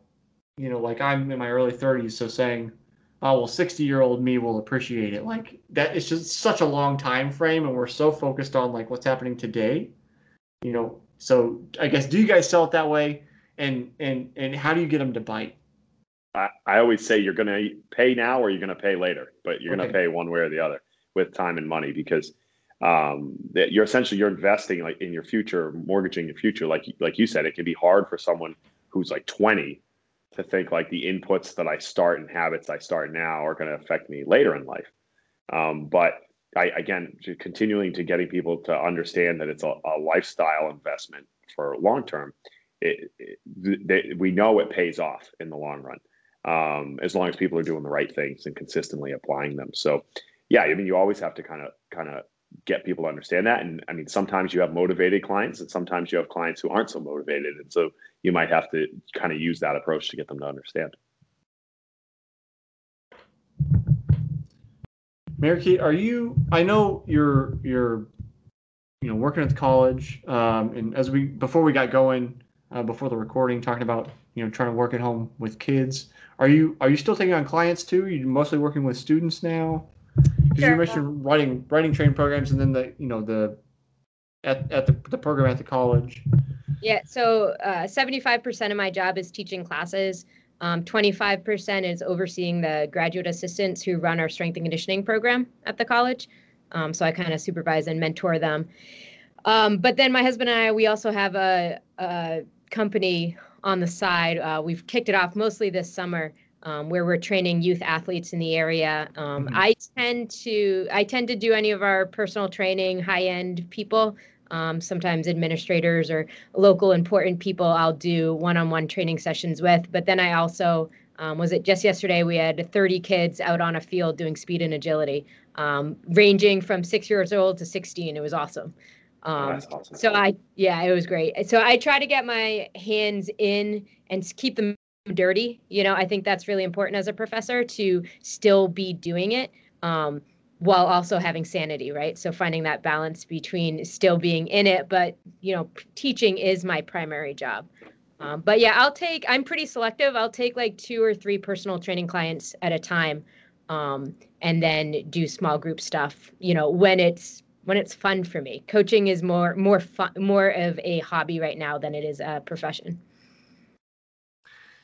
you know, like I'm in my early 30s, so saying, oh well, 60 year old me will appreciate it. Like that, it's just such a long time frame, and we're so focused on like what's happening today. You know, so I guess do you guys sell it that way? And and and how do you get them to bite? I, I always say you're going to pay now or you're going to pay later, but you're going to pay one way or the other with time and money because um, that you're essentially you're investing like in your future, mortgaging your future. Like like you said, it can be hard for someone who's like 20 to think like the inputs that I start and habits I start now are going to affect me later in life. Um, but I, again, continuing to getting people to understand that it's a, a lifestyle investment for long term. It, it, they, we know it pays off in the long run, um, as long as people are doing the right things and consistently applying them. So, yeah, I mean, you always have to kind of kind of get people to understand that. And I mean, sometimes you have motivated clients, and sometimes you have clients who aren't so motivated, and so you might have to kind of use that approach to get them to understand. Mary are you? I know you're you're, you know, working at the college, um, and as we before we got going, uh, before the recording, talking about you know trying to work at home with kids. Are you are you still taking on clients too? Are you mostly working with students now? Because sure. you mentioned writing writing training programs, and then the you know the at at the, the program at the college. Yeah, so uh, 75% of my job is teaching classes. Um, 25% is overseeing the graduate assistants who run our strength and conditioning program at the college. Um, so I kind of supervise and mentor them. Um, but then my husband and I, we also have a, a company on the side. Uh, we've kicked it off mostly this summer. Um, where we're training youth athletes in the area. Um, mm-hmm. I tend to I tend to do any of our personal training, high end people um, sometimes administrators or local important people I'll do one-on-one training sessions with. But then I also um, was it just yesterday we had 30 kids out on a field doing speed and agility, um, ranging from six years old to 16. It was awesome. Um, oh, awesome. So I yeah, it was great. So I try to get my hands in and keep them dirty. You know, I think that's really important as a professor to still be doing it. Um, while also having sanity, right? So finding that balance between still being in it, but you know, teaching is my primary job. Um, but yeah, I'll take. I'm pretty selective. I'll take like two or three personal training clients at a time, um, and then do small group stuff. You know, when it's when it's fun for me. Coaching is more more fun, more of a hobby right now than it is a profession.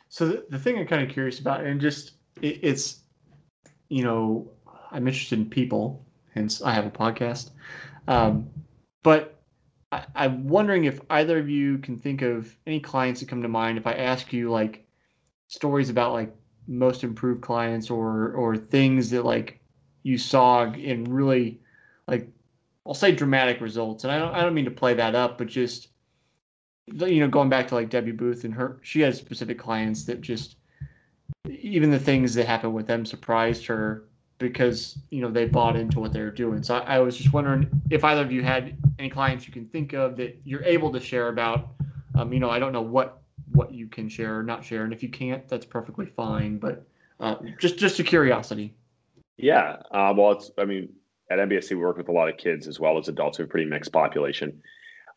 So the, the thing I'm kind of curious about, and just it, it's, you know, I'm interested in people, hence I have a podcast. Um, but I, I'm wondering if either of you can think of any clients that come to mind. If I ask you like stories about like most improved clients or or things that like you saw in really like I'll say dramatic results, and I don't I don't mean to play that up, but just you know going back to like Debbie Booth and her, she has specific clients that just even the things that happened with them surprised her because you know they bought into what they were doing. So I, I, was just wondering if either of you had any clients you can think of that you're able to share about. Um, you know, I don't know what what you can share or not share, and if you can't, that's perfectly fine. But uh, just just a curiosity. Yeah, uh, well, it's I mean at MBSC we work with a lot of kids as well as adults. We have a pretty mixed population,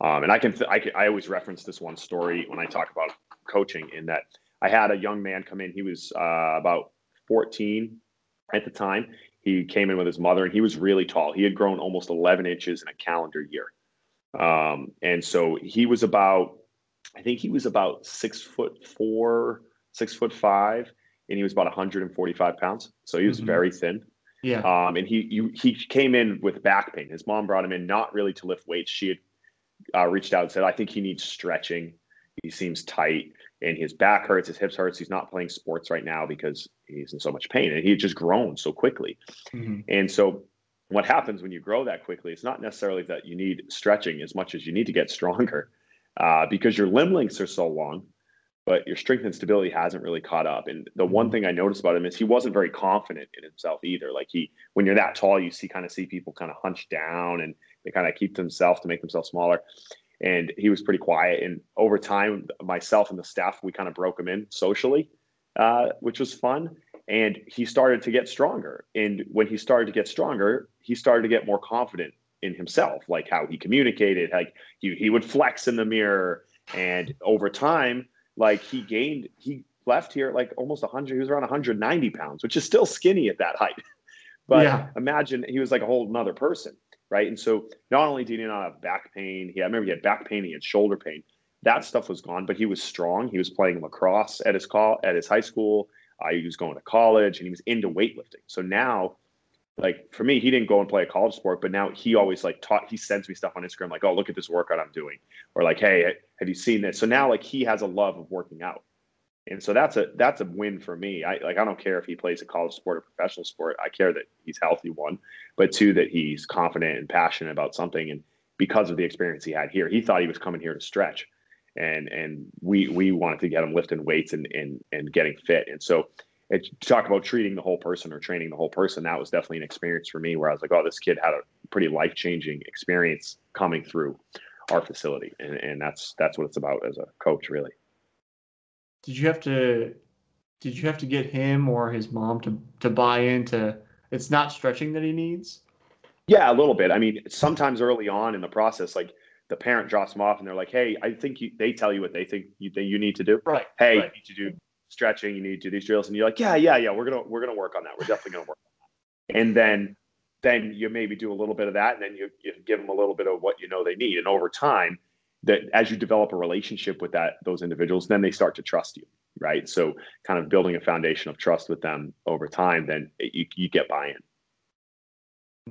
um, and I can, th- I can I always reference this one story when I talk about coaching in that I had a young man come in. He was uh, about 14 at the time. He came in with his mother, and he was really tall. He had grown almost 11 inches in a calendar year, um, and so he was about, I think he was about six foot four, six foot five, and he was about 145 pounds. So he was mm-hmm. very thin. Yeah. Um, and he you, he came in with back pain. His mom brought him in not really to lift weights. She had uh, reached out and said, "I think he needs stretching. He seems tight, and his back hurts, his hips hurts. He's not playing sports right now because he's in so much pain, and he had just grown so quickly. Mm-hmm. And so, what happens when you grow that quickly? It's not necessarily that you need stretching as much as you need to get stronger, uh, because your limb lengths are so long but your strength and stability hasn't really caught up. And the one mm-hmm. thing I noticed about him is he wasn't very confident in himself either. Like he, when you're that tall, you see kind of see people kind of hunch down and they kind of keep themselves to make themselves smaller. And he was pretty quiet. And over time, myself and the staff, we kind of broke him in socially, uh, which was fun. And he started to get stronger. And when he started to get stronger, he started to get more confident in himself, like how he communicated, like he, he would flex in the mirror. And over time, like he gained, he left here like almost 100, he was around 190 pounds, which is still skinny at that height. But yeah. imagine he was like a whole another person, right? And so not only did he not have back pain, he I remember he had back pain, he had shoulder pain. That stuff was gone, but he was strong. He was playing lacrosse at his call at his high school. Uh, he was going to college, and he was into weightlifting. So now like for me, he didn't go and play a college sport, but now he always like taught. He sends me stuff on Instagram like, "Oh, look at this workout I'm doing," or like, "Hey, have you seen this?" So now like he has a love of working out, and so that's a that's a win for me. I like I don't care if he plays a college sport or professional sport. I care that he's healthy, one, but two that he's confident and passionate about something, and because of the experience he had here, he thought he was coming here to stretch, and and we we wanted to get him lifting weights and and and getting fit, and so it, talk about treating the whole person or training the whole person. That was definitely an experience for me where I was like, oh, this kid had a pretty life changing experience coming through our facility, and, and that's that's what it's about as a coach, really. Did you have to? Did you have to get him or his mom to to buy into? It's not stretching that he needs. Yeah, a little bit. I mean, sometimes early on in the process, like the parent drops them off and they're like, "Hey, I think you." They tell you what they think you you need to do. Right. Hey, right. you need to do stretching, you need to do these drills, and you're like, yeah, yeah, yeah, we're gonna we're gonna work on that. We're definitely gonna work on that. And then then you maybe do a little bit of that, and then you, you give them a little bit of what you know they need. And over time, that as you develop a relationship with that those individuals, then they start to trust you, right? So kind of building a foundation of trust with them over time, then it, you you get buy-in.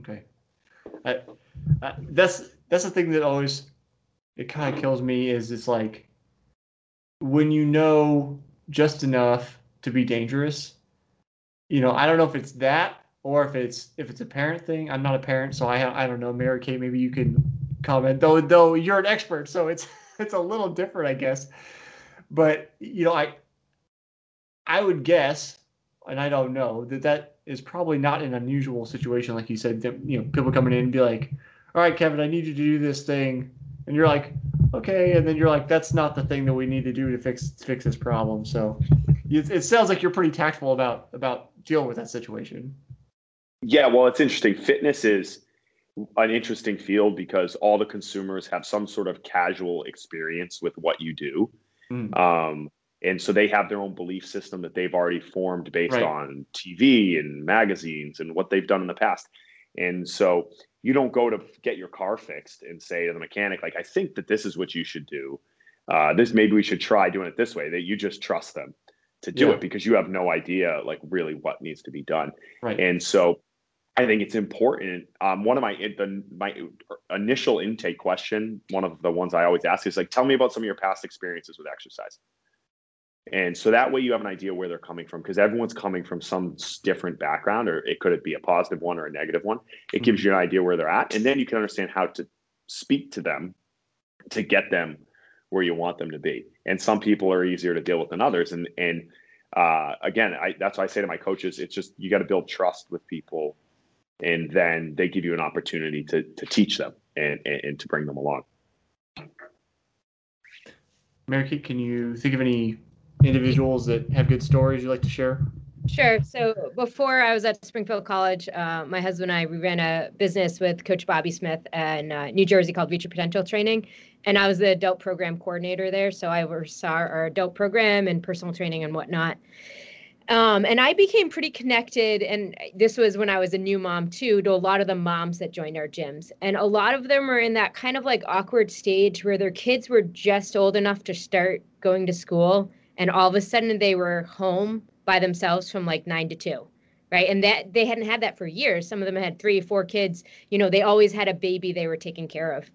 Okay, I, I, that's that's the thing that always it kind of kills me is it's like when you know just enough to be dangerous. You know, I don't know if it's that or if it's if it's a parent thing. I'm not a parent, so I I don't know. Mary Kate, maybe you can comment. Though though you're an expert, so it's it's a little different, I guess. But you know, I I would guess, and I don't know that that is probably not an unusual situation, like you said. That you know, people coming in and be like, "All right, Kevin, I need you to do this thing," and you're like, okay, and then you're like, that's not the thing that we need to do to fix fix this problem. So it, it sounds like you're pretty tactful about about dealing with that situation. Yeah, well, it's interesting. Fitness is an interesting field because all the consumers have some sort of casual experience with what you do. Mm. Um, and so they have their own belief system that they've already formed based right. on TV and magazines and what they've done in the past. And so you don't go to get your car fixed and say to the mechanic, like, I think that this is what you should do. Uh, this maybe we should try doing it this way. That you just trust them to do yeah. it because you have no idea like really what needs to be done. Right. And so I think it's important. Um, one of my the, my initial intake question, one of the ones I always ask is like, tell me about some of your past experiences with exercise. And so that way you have an idea where they're coming from because everyone's coming from some different background, or it could be a positive one or a negative one. It mm-hmm. gives you an idea where they're at. And then you can understand how to speak to them to get them where you want them to be. And some people are easier to deal with than others. And and uh, again, I, that's why I say to my coaches, it's just you got to build trust with people, and then they give you an opportunity to to teach them and, and, and to bring them along. Mary Kate, can you think of any individuals that have good stories you'd like to share? Sure. So before I was at Springfield College, uh, my husband and I we ran a business with Coach Bobby Smith in uh, New Jersey called Your Potential Training, and I was the adult program coordinator there. So I oversaw our adult program and personal training and whatnot. Um, and I became pretty connected, and this was when I was a new mom too, to a lot of the moms that joined our gyms. And a lot of them were in that kind of like awkward stage where their kids were just old enough to start going to school, and all of a sudden they were home by themselves from like nine to two right? And that they hadn't had that for years. Some of them had three four kids. You know they always had a baby they were taking care of.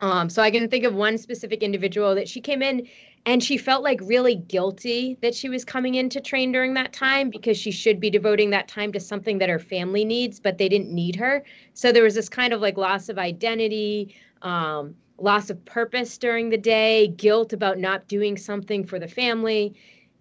Um, so i can think of one specific individual that she came in and she felt like really guilty that she was coming in to train during that time because she should be devoting that time to something that her family needs but they didn't need her. So there was this kind of like loss of identity um, loss of purpose during the day guilt about not doing something for the family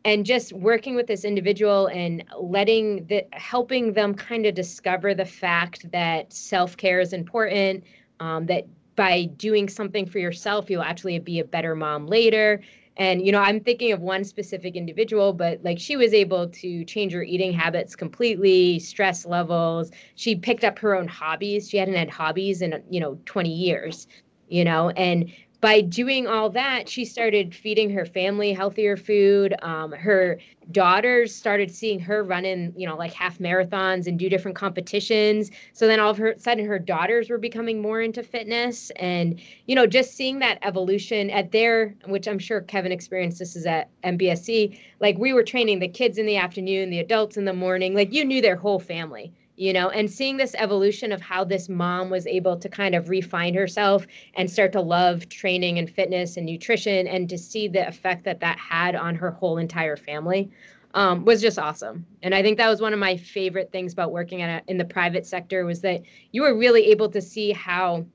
and just working with this individual and letting the helping them kind of discover the fact that self-care is important um, that by doing something for yourself you'll actually be a better mom later. And you know i'm thinking of one specific individual but like she was able to change her eating habits completely stress levels. She picked up her own hobbies. She hadn't had hobbies in you know 20 years you know and by doing all that, she started feeding her family healthier food. Um, her daughters started seeing her run in, you know, like half marathons and do different competitions. So then all of her sudden her daughters were becoming more into fitness and, you know, just seeing that evolution at their, which I'm sure Kevin experienced this is at MBSC, like we were training the kids in the afternoon, the adults in the morning, like you knew their whole family you know and seeing this evolution of how this mom was able to kind of refine herself and start to love training and fitness and nutrition and to see the effect that that had on her whole entire family um, was just awesome. And i think that was one of my favorite things about working a, in the private sector was that you were really able to see how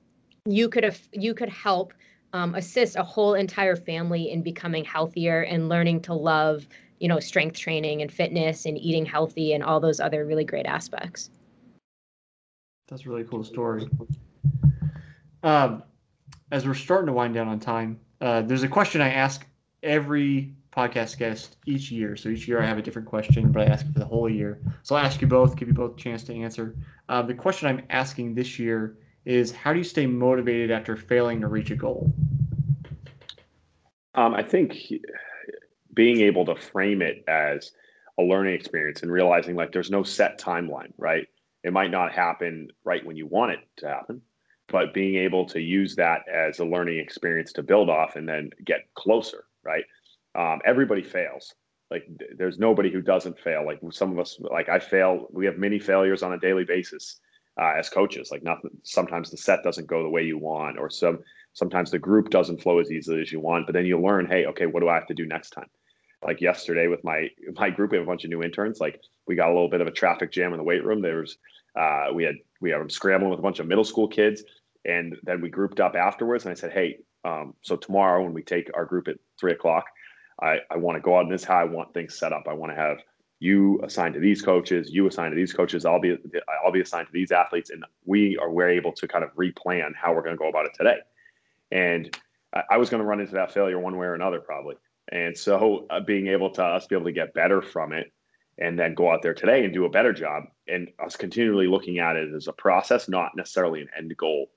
you could have you could help um, assist a whole entire family in becoming healthier and learning to love you know strength training and fitness and eating healthy and all those other really great aspects. That's a really cool story. Um, as we're starting to wind down on time uh, there's a question i ask every podcast guest each year. So each year i have a different question but i ask it for the whole year. So i'll ask you both give you both a chance to answer. Uh, the question i'm asking this year is how do you stay motivated after failing to reach a goal? Um, i think being able to frame it as a learning experience and realizing like there's no set timeline, right? It might not happen right when you want it to happen, but being able to use that as a learning experience to build off and then get closer, right? Um, everybody fails. Like there's nobody who doesn't fail. Like some of us, like I fail. We have many failures on a daily basis uh, as coaches. Like nothing. Sometimes the set doesn't go the way you want, or some sometimes the group doesn't flow as easily as you want. But then you learn, hey, okay, what do I have to do next time? Like yesterday with my my group. We have a bunch of new interns. Like we got a little bit of a traffic jam in the weight room. There was uh, we had we had them scrambling with a bunch of middle school kids, and then we grouped up afterwards. And I said, hey, um, so tomorrow when we take our group at three o'clock, I I want to go out and this is how I want things set up. I want to have you assigned to these coaches, you assigned to these coaches. I'll be I'll be assigned to these athletes, and we are we're able to kind of replan how we're going to go about it today. And I, I was going to run into that failure one way or another probably and so uh, being able to us be able to get better from it and then go out there today and do a better job and us continually looking at it as a process, not necessarily an end goal.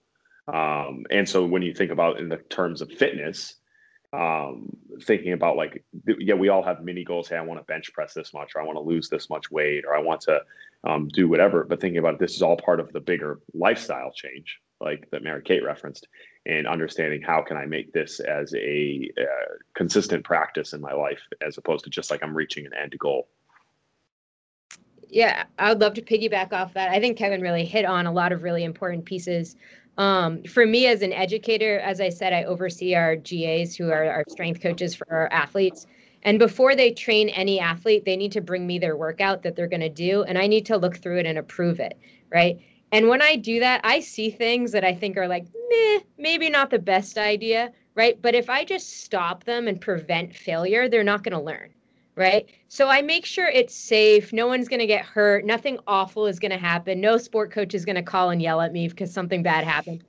Um, and so when you think about in the terms of fitness, um, thinking about like, yeah, we all have mini goals. Hey, I want to bench press this much, or I want to lose this much weight, or I want to um, do whatever. But thinking about it, this is all part of the bigger lifestyle change, like that Mary Kate referenced and understanding how can I make this as a uh, consistent practice in my life as opposed to just like I'm reaching an end goal. Yeah, I would love to piggyback off that. I think Kevin really hit on a lot of really important pieces. Um, for me as an educator, as I said, I oversee our GAs who are our strength coaches for our athletes. And before they train any athlete, they need to bring me their workout that they're going to do, and I need to look through it and approve it, right? And when I do that, I see things that I think are like, meh, maybe not the best idea, right? But if I just stop them and prevent failure, they're not going to learn, right? So I make sure it's safe. No one's going to get hurt. Nothing awful is going to happen. No sport coach is going to call and yell at me because something bad happened.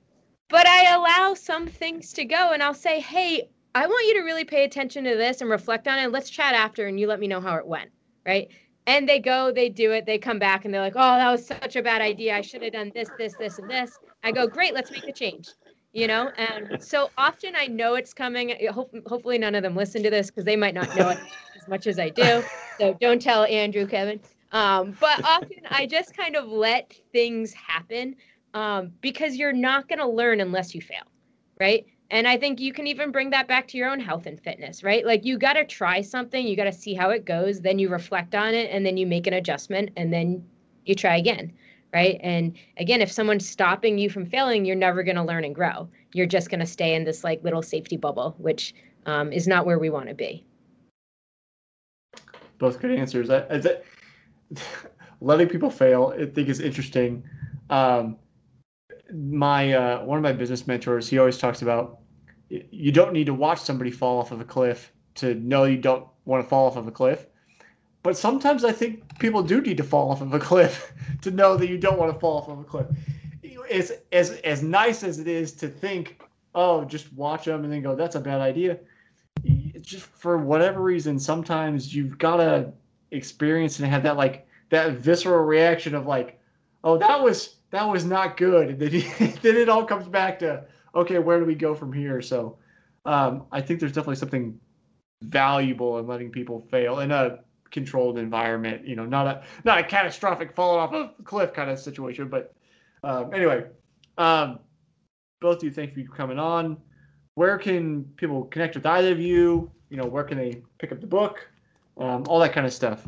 But I allow some things to go and I'll say, hey, I want you to really pay attention to this and reflect on it. Let's chat after and you let me know how it went, right? And they go, they do it, they come back, and they're like, "Oh, that was such a bad idea. I should have done this, this, this, and this." I go, "Great, let's make a change." You know, and so often I know it's coming. Hope, hopefully, none of them listen to this because they might not know it as much as I do. So don't tell Andrew, Kevin. Um, but often I just kind of let things happen um, because you're not going to learn unless you fail, right? And I think you can even bring that back to your own health and fitness, right? Like you got to try something, you got to see how it goes, then you reflect on it, and then you make an adjustment, and then you try again, right? And again, if someone's stopping you from failing, you're never going to learn and grow. You're just going to stay in this like little safety bubble, which um, is not where we want to be. Both good answers. I, I, letting people fail, I think, is interesting. Um, my uh, one of my business mentors, he always talks about you don't need to watch somebody fall off of a cliff to know you don't want to fall off of a cliff. But sometimes I think people do need to fall off of a cliff to know that you don't want to fall off of a cliff. As as as nice as it is to think, oh, just watch them and then go, that's a bad idea. Just for whatever reason, sometimes you've got to experience and have that like that visceral reaction of like, oh, that was that was not good. Then, then it all comes back to okay, where do we go from here? So um, I think there's definitely something valuable in letting people fail in a controlled environment. You know, not a not a catastrophic falling off a cliff kind of situation. But um, anyway, um, both of you, thank you for coming on. Where can people connect with either of you? You know, where can they pick up the book? Um, all that kind of stuff.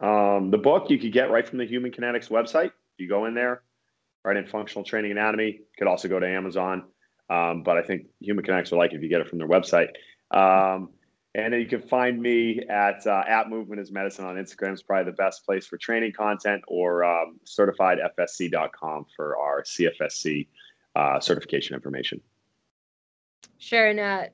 Um, the book you could get right from the Human Kinetics website. You go in there, right in functional training anatomy. Could also go to Amazon, um, but I think Human Kinetics will like it if you get it from their website. Um, and then you can find me at uh, at Movement is Medicine on Instagram. Is probably the best place for training content, or um, certifiedfsc.com for our CFSC uh, certification information. Sure, and uh,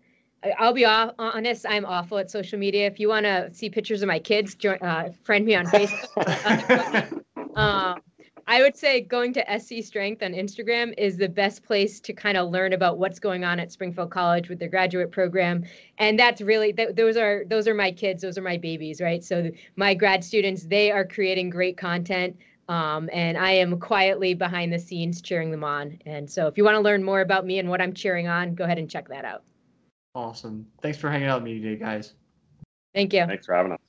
I'll be honest. I'm awful at social media. If you want to see pictures of my kids, join, uh, friend me on Facebook. um, I would say going to SC Strength on Instagram is the best place to kind of learn about what's going on at Springfield College with their graduate program, and that's really th- those are those are my kids, those are my babies, right? So my grad students, they are creating great content. Um, and I am quietly behind the scenes cheering them on. And so, if you want to learn more about me and what I'm cheering on, go ahead and check that out. Awesome. Thanks for hanging out with me today, guys. Thank you. Thanks for having us.